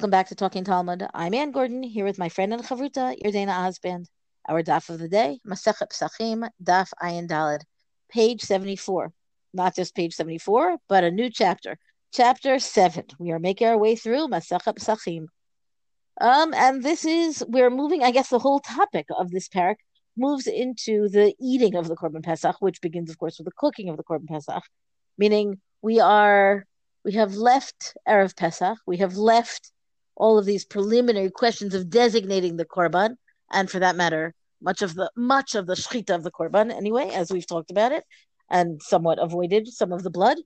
Welcome back to Talking Talmud. I'm Anne Gordon here with my friend and chavruta, Yardena Osband. Our daf of the day, Masechet Pesachim, daf Ayin Daled, page 74. Not just page 74, but a new chapter, chapter 7. We are making our way through Masechet Pesachim. Um, and this is, we're moving, I guess the whole topic of this parak moves into the eating of the Korban Pesach, which begins, of course, with the cooking of the Korban Pesach, meaning we are we have left Erev Pesach. We have left all of these preliminary questions of designating the korban, and for that matter, much of the much of the shechita of the korban, anyway, as we've talked about it, and somewhat avoided some of the blood.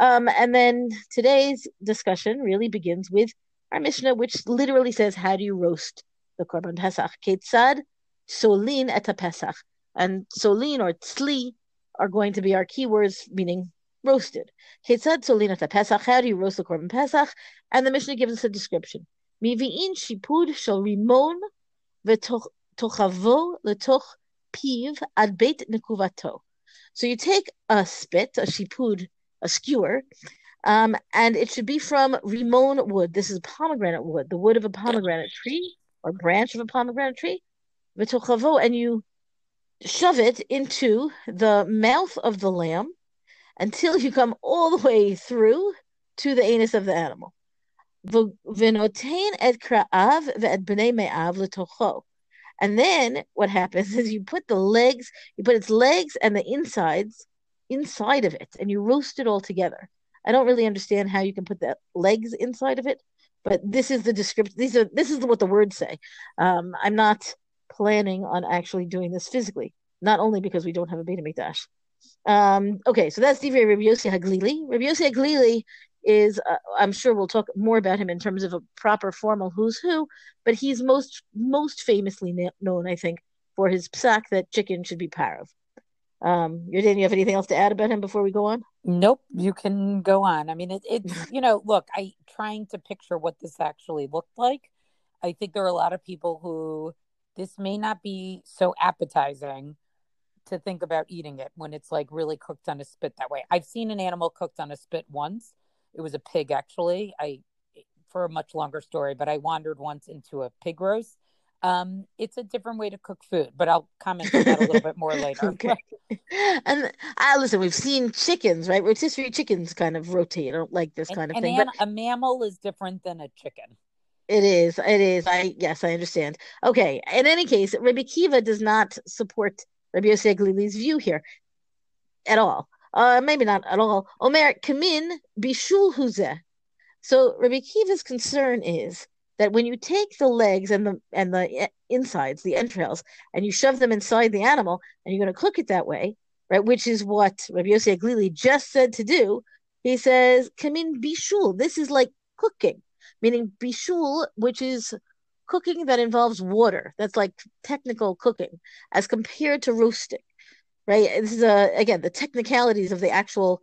Um, and then today's discussion really begins with our Mishnah, which literally says, "How do you roast the korban Pesach?" Ketzad solin et Pesach, and solin or tzli are going to be our keywords, meaning roasted. Ketzad solinat pesach. How do you roast the korban pesach? And the Mishnah gives us a description. Letoch piv ad beit nekuvato. So you take a spit, a shipud, a skewer, um, and it should be from rimon wood. This is pomegranate wood, the wood of a pomegranate tree or branch of a pomegranate tree. V'tochavo, and you shove it into the mouth of the lamb until you come all the way through to the anus of the animal. And then what happens is you put the legs, you put its legs and the insides inside of it, and you roast it all together. I don't really understand how you can put the legs inside of it, but this is the description. These are this is what the words say. Um, I'm not planning on actually doing this physically, not only because we don't have a HaMikdash, um, okay, so that's Divrei Rabbi Yossi Haglili. Rabbi Yossi Haglili is, uh, I'm sure we'll talk more about him in terms of a proper formal who's who, but he's most most famously na- known, I think, for his psak that chicken should be parav. Um, Yarden, you have anything else to add about him before we go on? Nope, you can go on. I mean, it, it's you know, look, I trying to picture what this actually looked like. I think there are a lot of people who this may not be so appetizing to think about eating it when it's like really cooked on a spit that way. I've seen an animal cooked on a spit once. It was a pig actually. I for a much longer story, but I wandered once into a pig roast. Um, it's a different way to cook food, but I'll comment on that a little bit more later. okay. and I uh, listen, we've seen chickens, right? Rotisserie chickens kind of rotate. I don't like this kind of thing. An, but... A mammal is different than a chicken. It is. It is. I yes, I understand. Okay. In any case, Rabbi Kiva does not support Rabbi Yossi Glili's view here at all. Uh, maybe not at all. Omer kamin bishul huzeh. So Rabbi Kiva's concern is that when you take the legs and the and the insides, the entrails, and you shove them inside the animal, and you're going to cook it that way, right? Which is what Rabbi Yossi Glili just said to do. He says, "Kamin bishul." This is like cooking, meaning bishul, which is cooking that involves water. That's like technical cooking as compared to roasting, right? This is a, again the technicalities of the actual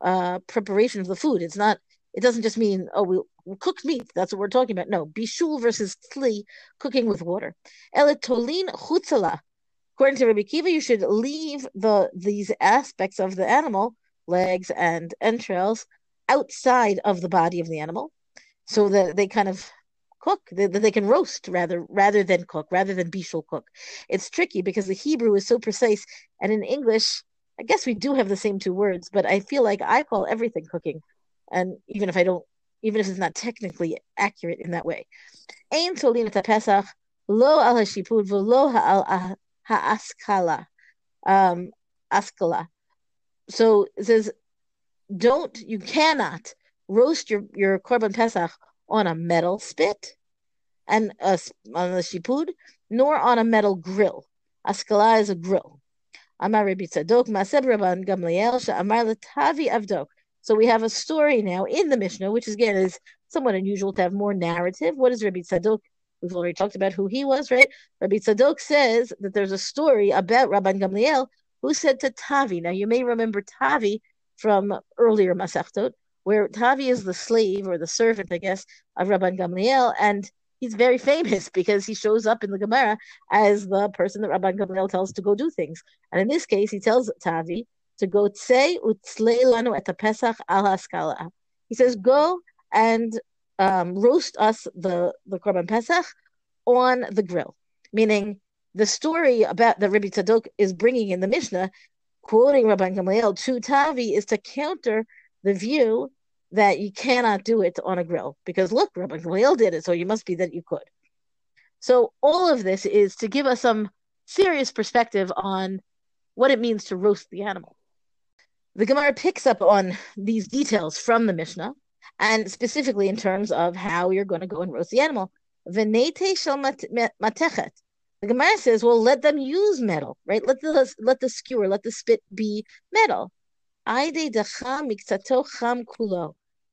uh, preparation of the food. It's not. It doesn't just mean oh we, cooked meat. That's what we're talking about. No, bishul versus tli, cooking with water. Eletolin chutzala. According to Rabbi Kiva, you should leave the these aspects of the animal, legs and entrails, outside of the body of the animal, so that they kind of cook that they, can roast rather rather than cook rather than bishul cook. It's tricky because the hebrew is so precise and in english i guess we do have the same two words but i feel like i call everything cooking and even if i don't even if it's not technically accurate in that way. Ein tolin pesach lo al hashipud v'lo um askala. So it says don't you cannot roast your your korban pesach on a metal spit and uh, on the shipud, nor on a metal grill. Askala is a grill. So we have a story now in the Mishnah, which is, again is somewhat unusual to have more narrative. What is Rabbi Tzadok? We've already talked about who he was, right? Rabbi Tzadok says that there's a story about Rabban Gamliel who said to Tavi. Now you may remember Tavi from earlier Masechtot, where Tavi is the slave or the servant, I guess, of Rabban Gamliel, and he's very famous because he shows up in the Gemara as the person that Rabban Gamliel tells to go do things. And in this case, he tells Tavi to go tsei utzlei lanu et Pesach al haskala. He says, go and um, roast us the the korban pesach on the grill, meaning the story about that Rabbi Tzadok is bringing in the Mishnah, quoting Rabbi Gamliel to Tavi, is to counter the view that you cannot do it on a grill because look, Rabbi Gamliel did it, so you must be that you could. So all of this is to give us some serious perspective on what it means to roast the animal. The Gemara picks up on these details from the Mishnah, and specifically in terms of how you're going to go and roast the animal. Venete shel matechet. The Gemara says, well, let them use metal, right? Let the let the skewer, let the spit be metal. Because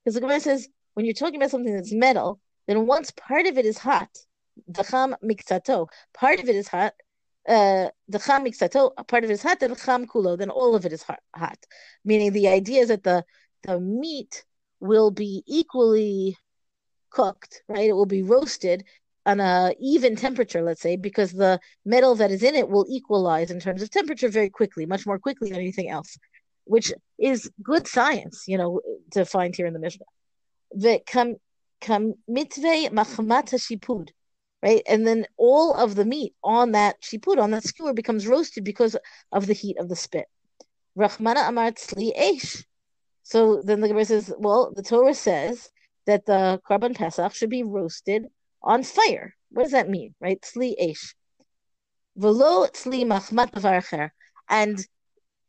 the Gemara says, when you're talking about something that's metal, then once part of it is hot, dacham miksato, part of it is hot, uh, the cham miksato, part of it is hot, then cham kulo, then all of it is hot. Meaning the idea is that the the meat will be equally cooked, right? It will be roasted on a even temperature, let's say, because the metal that is in it will equalize in terms of temperature very quickly, much more quickly than anything else, which is good science, you know, to find here in the Mishnah. The kam machmata shipud, right? And then all of the meat on that shipud, on that skewer, becomes roasted because of the heat of the spit. Rachmana amar tzli eish. So then the Gemara says, well, the Torah says that the korban pesach should be roasted on fire. What does that mean, right? Tzli esh. Velo tzli machmat And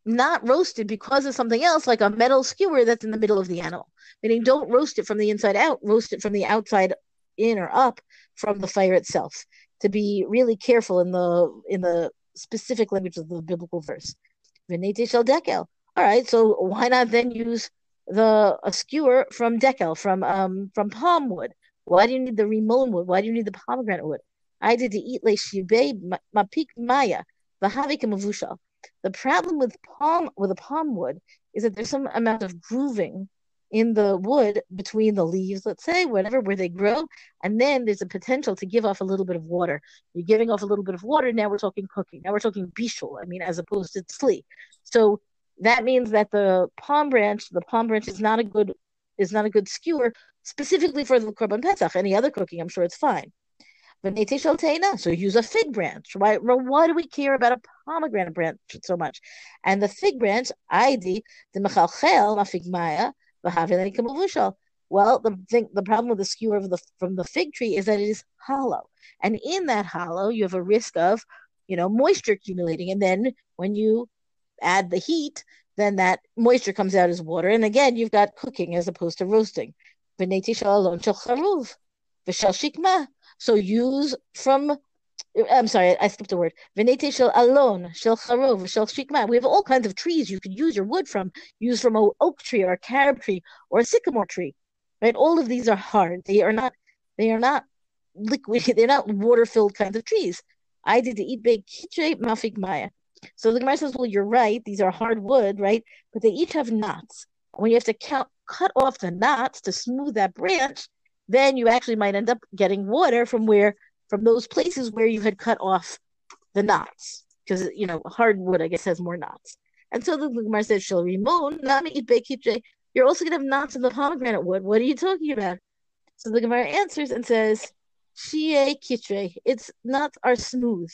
not roasted because of something else, like a metal skewer that's in the middle of the animal. Meaning, don't roast it from the inside out, roast it from the outside in or up from the fire itself. To be really careful in the in the specific language of the biblical verse. Venete dekel. All right, so why not then use the a skewer from dekel, from um from palm wood? Why do you need the rimon wood? Why do you need the pomegranate wood? I did to eat le shibe mapik maya v'havik The problem with palm with a palm wood is that there's some amount of grooving in the wood between the leaves, let's say, whatever, where they grow, and then there's a potential to give off a little bit of water. You're giving off a little bit of water. Now we're talking cooking. Now we're talking bishul. I mean, as opposed to tzli. So that means that the palm branch, the palm branch is not a good is not a good skewer specifically for the korban pesach. Any other cooking, I'm sure it's fine. So use a fig branch. Why, why do we care about a pomegranate branch so much? And the fig branch, ID, the mechalchel mafigmaya, well, the thing, the problem with the skewer the from the fig tree is that it is hollow, and in that hollow, you have a risk of, you know, moisture accumulating, and then when you add the heat, then that moisture comes out as water. And again, you've got cooking as opposed to roasting. So use from I'm sorry, I skipped a word. Venete shel alon, shel charov, shel shikma. We have all kinds of trees you could use your wood from. Use from an oak tree or a carob tree or a sycamore tree. Right? All of these are hard. They are not. They are not liquid. They're not water-filled kinds of trees. I did the eat kitre mafik maya. So the Gemara says, well, you're right. These are hard wood, right? But they each have knots. When you have to count, cut off the knots to smooth that branch, then you actually might end up getting water from where from those places where you had cut off the knots. Because you know, hardwood I guess has more knots. And so the Gemara says, Shall Rimon, Nami You're also gonna have knots in the pomegranate wood. What are you talking about? So the Gemara answers and says, Shie Kitre, its knots are smooth.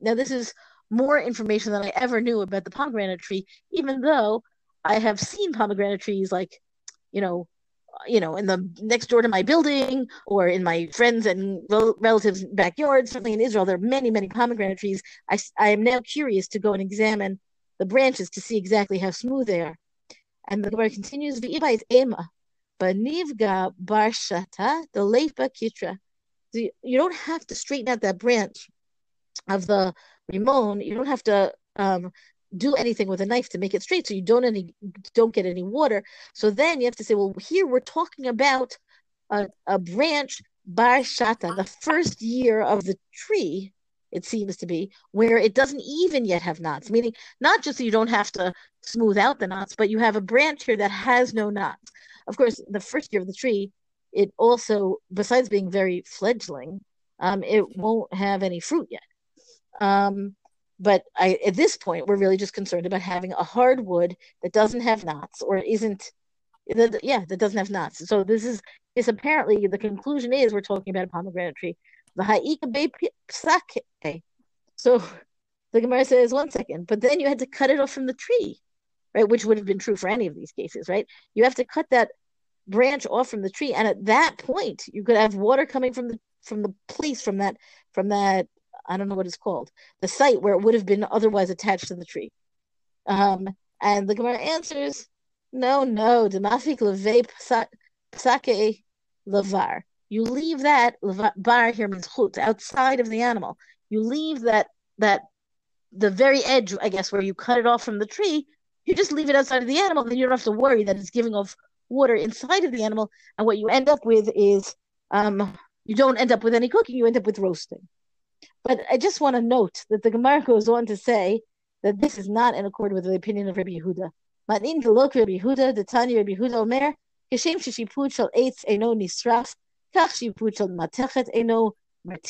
Now this is more information than I ever knew about the pomegranate tree, even though I have seen pomegranate trees like, you know, you know, in the next door to my building or in my friends and relatives' backyards. Certainly in Israel, there are many, many pomegranate trees. I, I am now curious to go and examine the branches to see exactly how smooth they are. And the Gemara continues, "V'ivayit ema, banivga barshata the leifa kitra." You don't have to straighten out that branch of the rimon. You don't have to um, do anything with a knife to make it straight so you don't any don't get any water. So then you have to say well here we're talking about a, a branch bar shata the first year of the tree it seems to be where it doesn't even yet have knots. Meaning not just you don't have to smooth out the knots but you have a branch here that has no knots. Of course the first year of the tree it also besides being very fledgling um, it won't have any fruit yet. Um, but I, at this point, we're really just concerned about having a hardwood that doesn't have knots or isn't That, yeah, that doesn't have knots So this is is apparently the conclusion is we're talking about a pomegranate tree. So the Gemara says, one second, but then you had to cut it off from the tree, right? Which would have been true for any of these cases, right? You have to cut that branch off from the tree, and at that point, you could have water coming from the from the place from that from that I don't know what it's called the site where it would have been otherwise attached to the tree. Um, and the Gemara answers, no, no, demafik leve psake levar. You leave that bar here means chut outside of the animal. You leave that that the very edge, I guess, where you cut it off from the tree. You just leave it outside of the animal, then you don't have to worry that it's giving off water inside of the animal. And what you end up with is um, you don't end up with any cooking, you end up with roasting. But I just want to note that the Gemara goes on to say that this is not in accord with the opinion of Rabbi Yehuda. Matin delok Rabbi Yehuda, the Tanya Rabbi Yehuda Omer, Kishem shishiput shel eitz eno nisraf, kach shiput shel matechet eno. Right?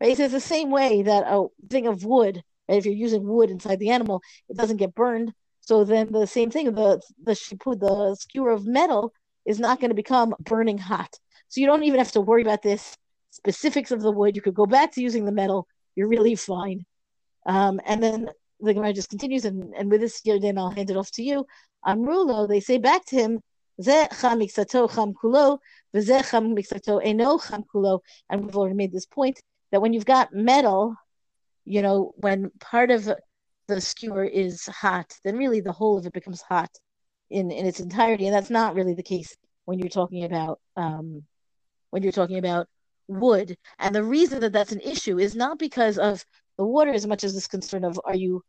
It's the same way that a thing of wood, right? if you're using wood inside the animal, it doesn't get burned. So then the same thing, the the shiput, the skewer of metal is not going to become burning hot. So you don't even have to worry about this specifics of the wood. You could go back to using the metal. You're really fine. Um, and then the Gemara just continues, and, and with this, then I'll hand it off to you. Amrulo, they say back to him, and we've already made this point that when you've got metal, you know, when part of the skewer is hot, then really the whole of it becomes hot in, in its entirety. And that's not really the case when you're talking about um, when you're talking about wood. And the reason that that's an issue is not because of the water as much as this concern of are you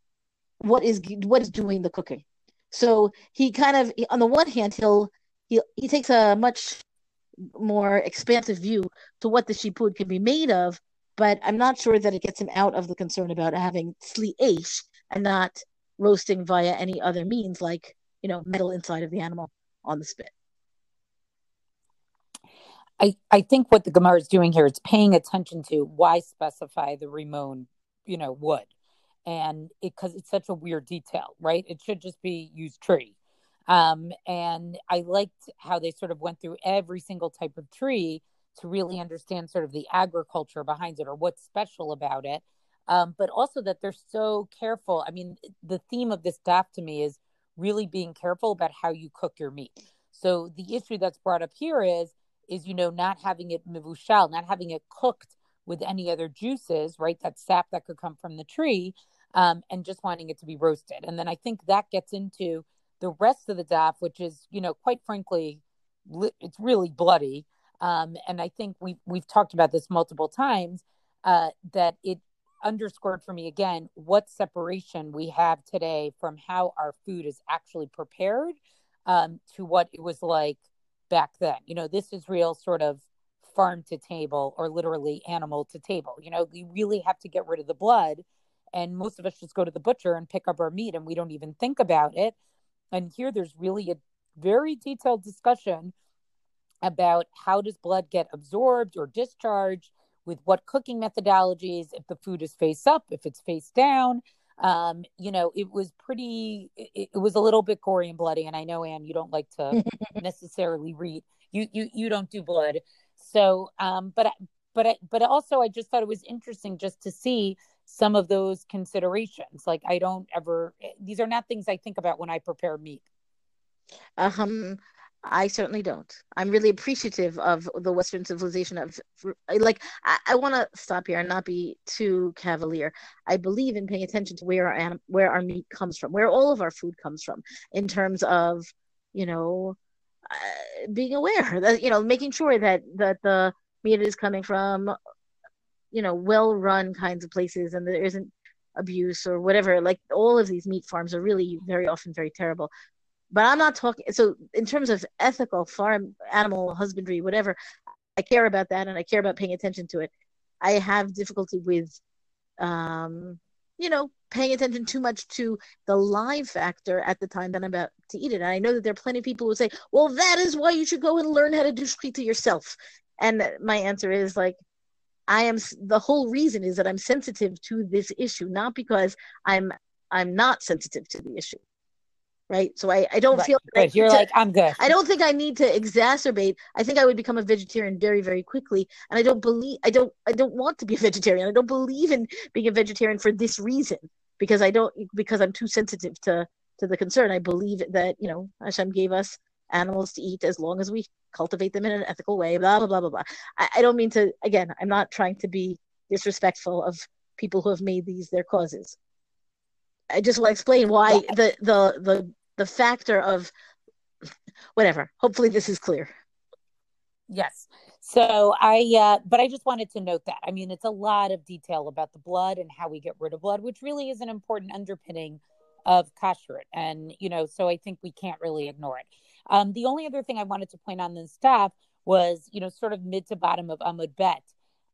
what is what is doing the cooking. So he kind of on the one hand he'll he he takes a much more expansive view to what the shipud can be made of, but I'm not sure that it gets him out of the concern about having sli eish and not roasting via any other means like you know metal inside of the animal on the spit. I, I think what the Gemara is doing here is paying attention to why specify the Rimon, you know, wood. And because it, it's such a weird detail, right? It should just be use tree. Um, and I liked how they sort of went through every single type of tree to really understand sort of the agriculture behind it or what's special about it. Um, but also that they're so careful. I mean, the theme of this daf to me is really being careful about how you cook your meat. So the issue that's brought up here is is you know not having it mivushal, not having it cooked with any other juices, right? That sap that could come from the tree, um, and just wanting it to be roasted. And then I think that gets into the rest of the daf, which is you know quite frankly, it's really bloody. Um, and I think we've we've talked about this multiple times uh, that it underscored for me again what separation we have today from how our food is actually prepared um, to what it was like back then. You know, this is real sort of farm to table or literally animal to table. You know, you really have to get rid of the blood. And most of us just go to the butcher and pick up our meat and we don't even think about it. And here there's really a very detailed discussion about how does blood get absorbed or discharged with what cooking methodologies if the food is face up if it's face down um, you know, it was pretty, it, it, was a little bit gory and bloody. And I know, Anne, you don't like to necessarily read, you, you, you don't do blood. So, um, but, but, I, but also I just thought it was interesting just to see some of those considerations. Like I don't ever, these are not things I think about when I prepare meat. Um, I certainly don't. I'm really appreciative of the Western civilization of like I, I want to stop here and not be too cavalier. I believe in paying attention to where our anim- where our meat comes from, where all of our food comes from, in terms of you know uh, being aware that you know making sure that that the meat is coming from you know well run kinds of places and there isn't abuse or whatever. Like all of these meat farms are really very often very terrible but I'm not talking. So in terms of ethical farm animal husbandry, whatever, I care about that and I care about paying attention to it. I have difficulty with, um, you know, paying attention too much to the live factor at the time that I'm about to eat it. And I know that there are plenty of people who say, well, that is why you should go and learn how to do shechita yourself. And my answer is like, I am the whole reason is that I'm sensitive to this issue, not because I'm I'm not sensitive to the issue. Right? So I, I don't Right. feel Good. You're to- like, I'm good. I don't think I need to exacerbate. I think I would become a vegetarian very, very quickly. And I don't believe I don't I don't want to be a vegetarian. I don't believe in being a vegetarian for this reason because I don't because I'm too sensitive to to the concern. I believe that you know Hashem gave us animals to eat as long as we cultivate them in an ethical way. Blah blah blah blah blah. I, I don't mean to. Again, I'm not trying to be disrespectful of people who have made these their causes. I just want to explain why Yeah. the the the the factor of whatever. Hopefully, this is clear. Yes. So I, uh, but I just wanted to note that. I mean, it's a lot of detail about the blood and how we get rid of blood, which really is an important underpinning of kashrut. And, you know, so I think we can't really ignore it. Um, the only other thing I wanted to point on this stuff was, you know, sort of mid to bottom of Amud Bet,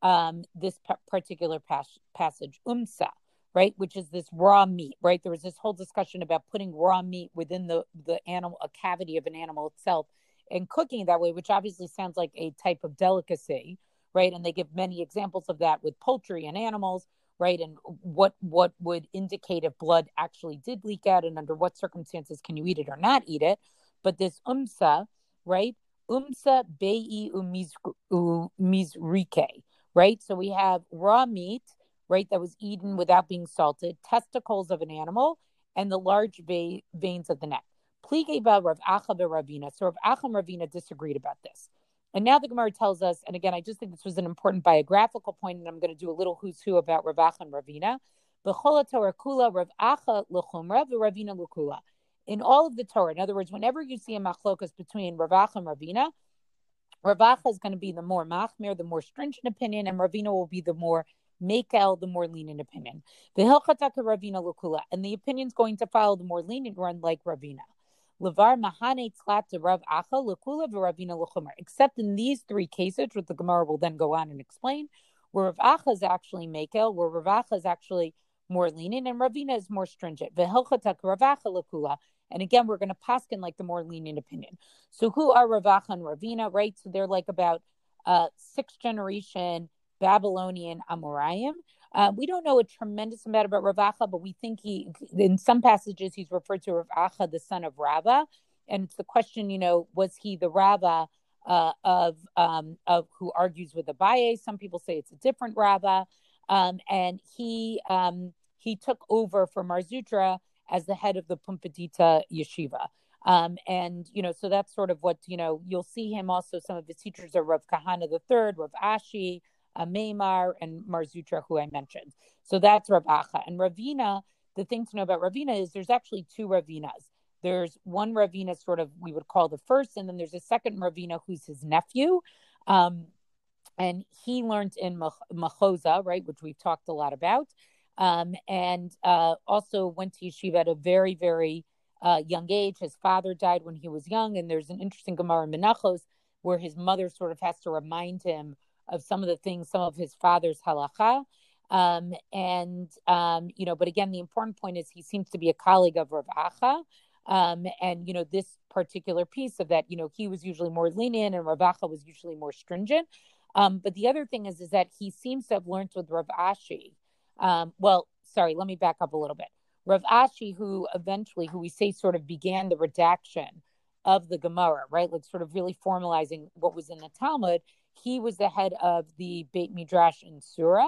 um, this p- particular pas- passage, umsa, right, which is this raw meat, right? There was this whole discussion about putting raw meat within the the animal, a cavity of an animal itself, and cooking it that way, which obviously sounds like a type of delicacy, right? And they give many examples of that with poultry and animals, right? And what what would indicate if blood actually did leak out, and under what circumstances can you eat it or not eat it? But this umsa, right? Umsa bei umizrike, right? So we have raw meat, right, that was eaten without being salted, testicles of an animal, and the large ve- veins of the neck. Plige ba Rav Acha Ravina. So Rav Acha Ravina disagreed about this. And now the Gemara tells us, and again, I just think this was an important biographical point, and I'm going to do a little who's who about Rav Acha and Ravina. In all of the Torah, in other words, whenever you see a machlokas between Rav Acha and Ravina, Rav Acha is going to be the more machmir, the more stringent opinion, and Ravina will be the more makel, the more lenient opinion. Ravina l'kula, and the opinion's going to follow the more lenient one, like Ravina. Levar mahane Rav Acha l'kula v'Ravina l'chumer. Except in these three cases, which the Gemara will then go on and explain, where Rav Acha is actually makel, where Rav Acha is actually more lenient, and Ravina is more stringent. V'hilchatak Rav Acha l'kula. And again, we're going to paskin like the more lenient opinion. So who are Rav Acha and Ravina, right? So they're like about uh, sixth generation Babylonian Amoraim. Uh, we don't know a tremendous amount about Rav Acha, but we think he, in some passages, he's referred to Rav Acha, the son of Rava. And it's the question, you know, was he the Rava uh, of um, of who argues with Abaye? Some people say it's a different Rava, um, and he um, he took over for Mar Zutra as the head of the Pumbedita yeshiva. Um, and you know, so that's sort of what you know. You'll see him also. Some of his teachers are Rav Kahana the third, Rav Ashi, uh, and Mar Zutra, who I mentioned. So that's Rav Acha and Ravina. The thing to know about Ravina is there's actually two Ravinas. There's one Ravina, sort of we would call the first, and then there's a second Ravina who's his nephew. Um, and he learned in Machoza, right, which we've talked a lot about, um, and uh, also went to yeshiva at a very, very uh, young age. His father died when he was young, and there's an interesting Gemara in Menachos where his mother sort of has to remind him of some of the things, some of his father's halacha. Um, and, um, you know, but again, the important point is he seems to be a colleague of Rav Acha. Um, and, you know, this particular piece of that, you know, he was usually more lenient and Rav Acha was usually more stringent. Um, but the other thing is, is that he seems to have learned with Rav Ashi. Um, well, sorry, let me back up a little bit. Rav Ashi, who eventually, who we say sort of began the redaction of the Gemara, right? Like sort of really formalizing what was in the Talmud. He was the head of the Beit Midrash in Sura,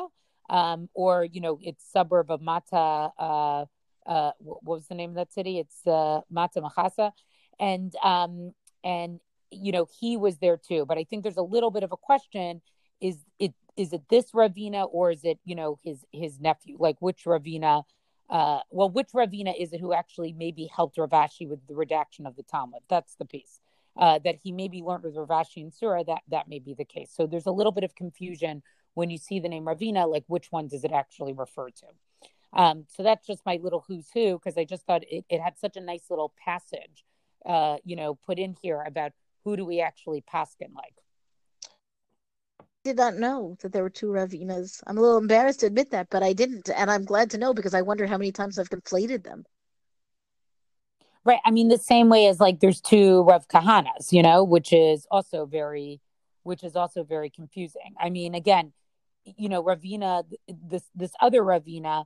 um, or you know, it's suburb of Mata. Uh, uh, what was the name of that city? It's uh, Mata Machasa, and um, and you know he was there too. But I think there's a little bit of a question: is it is it this Ravina or is it you know his his nephew? Like which Ravina? Uh, well, which Ravina is it who actually maybe helped Rav Ashi with the redaction of the Talmud? That's the piece. Uh, that he maybe learned with Rav Ashi and Sura, that that may be the case. So there's a little bit of confusion when you see the name Ravina, like which one does it actually refer to? Um, so that's just my little who's who because I just thought it, it had such a nice little passage, uh, you know, put in here about who do we actually paskin like. did not know that there were two Ravinas. I'm a little embarrassed to admit that, but I didn't, and I'm glad to know because I wonder how many times I've conflated them. Right. I mean, the same way as like there's two Rav Kahanas, you know, which is also very, which is also very confusing. I mean, again, you know, Ravina, this this other Ravina,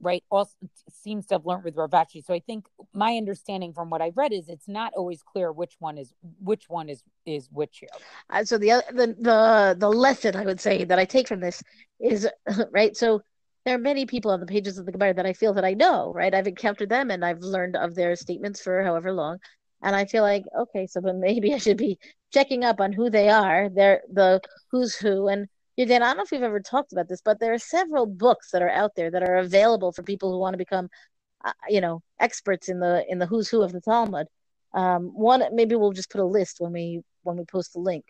right, also seems to have learned with Rav Ashi. So I think my understanding from what I've read is it's not always clear which one is which one is is which here. Uh, so the the the the lesson I would say that I take from this is right. So there are many people on the pages of the Gemara that I feel that I know, right? I've encountered them and I've learned of their statements for however long, and I feel like okay, so but maybe I should be checking up on who they are. They're the who's who and Dan, I don't know if we've ever talked about this, but there are several books that are out there that are available for people who want to become, uh, you know, experts in the in the who's who of the Talmud. Um, one, maybe we'll just put a list when we when we post the link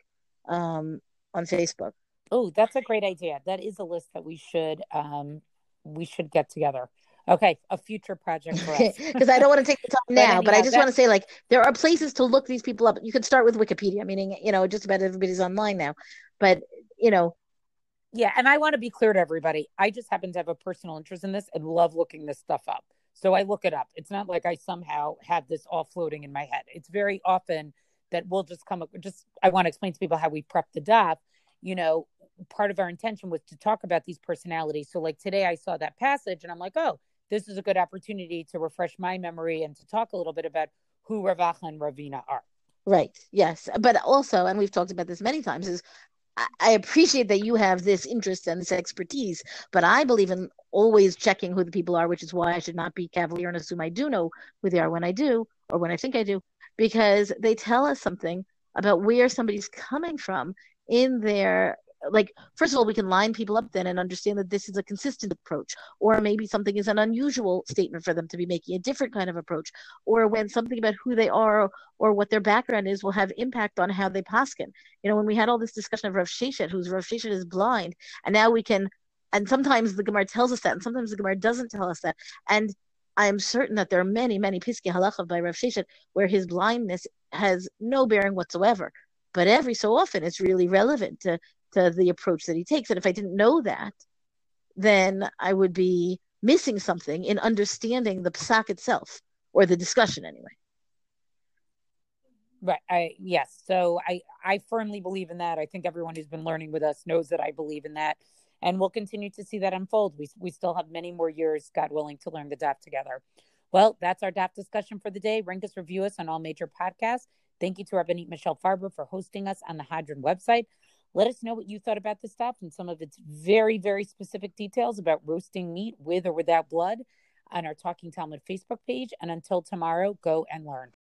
um, on Facebook. Oh, that's a great idea. That is a list that we should um, we should get together. Okay, a future project for us. Because I don't want to take the time now, but, anyhow, but I just want to say, like, there are places to look these people up. You could start with Wikipedia, meaning, you know, just about everybody's online now. But, you know, yeah, and I want to be clear to everybody. I just happen to have a personal interest in this and love looking this stuff up. So I look it up. It's not like I somehow have this all floating in my head. It's very often that we'll just come up just I want to explain to people how we prep the daf. You know, part of our intention was to talk about these personalities. So like today I saw that passage and I'm like, oh, this is a good opportunity to refresh my memory and to talk a little bit about who Rav Acha and Ravina are. Right. Yes. But also, and we've talked about this many times, is I appreciate that you have this interest and this expertise, but I believe in always checking who the people are, which is why I should not be cavalier and assume I do know who they are when I do, or when I think I do, because they tell us something about where somebody's coming from in their like first of all we can line people up then and understand that this is a consistent approach or maybe something is an unusual statement for them to be making a different kind of approach or when something about who they are or what their background is will have impact on how they paskin you know when we had all this discussion of Rav Sheshet whose Rav Sheshet is blind and now we can and sometimes the Gemara tells us that and sometimes the Gemara doesn't tell us that and I am certain that there are many, many Piski Halacha by Rav Sheshet where his blindness has no bearing whatsoever. But every so often it's really relevant to to the approach that he takes. And if I didn't know that, then I would be missing something in understanding the psak itself or the discussion anyway. Right. I yes. So I I firmly believe in that. I think everyone who's been learning with us knows that I believe in that, and we'll continue to see that unfold. We we still have many more years, God willing, to learn the daf together. Well, that's our daf discussion for the day. Rank us, review us on all major podcasts. Thank you to our Benit Michelle Farber for hosting us on the Hadran website. Let us know what you thought about the stuff and some of its very, very specific details about roasting meat with or without blood on our Talking Talmud Facebook page. And until tomorrow, go and learn.